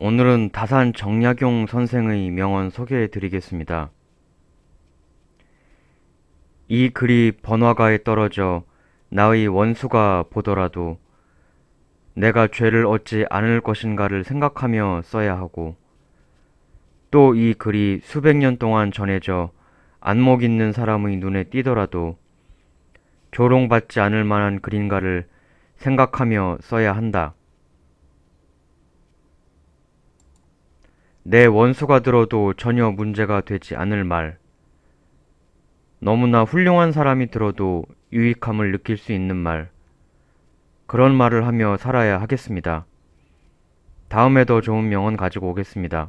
오늘은 다산 정약용 선생의 명언 소개해 드리겠습니다. 이 글이 번화가에 떨어져 나의 원수가 보더라도 내가 죄를 얻지 않을 것인가를 생각하며 써야 하고 또 이 글이 수백 년 동안 전해져 안목 있는 사람의 눈에 띄더라도 조롱받지 않을 만한 글인가를 생각하며 써야 한다. 내 원수가 들어도 전혀 문제가 되지 않을 말. 너무나 훌륭한 사람이 들어도 유익함을 느낄 수 있는 말. 그런 말을 하며 살아야 하겠습니다. 다음에 더 좋은 명언 가지고 오겠습니다.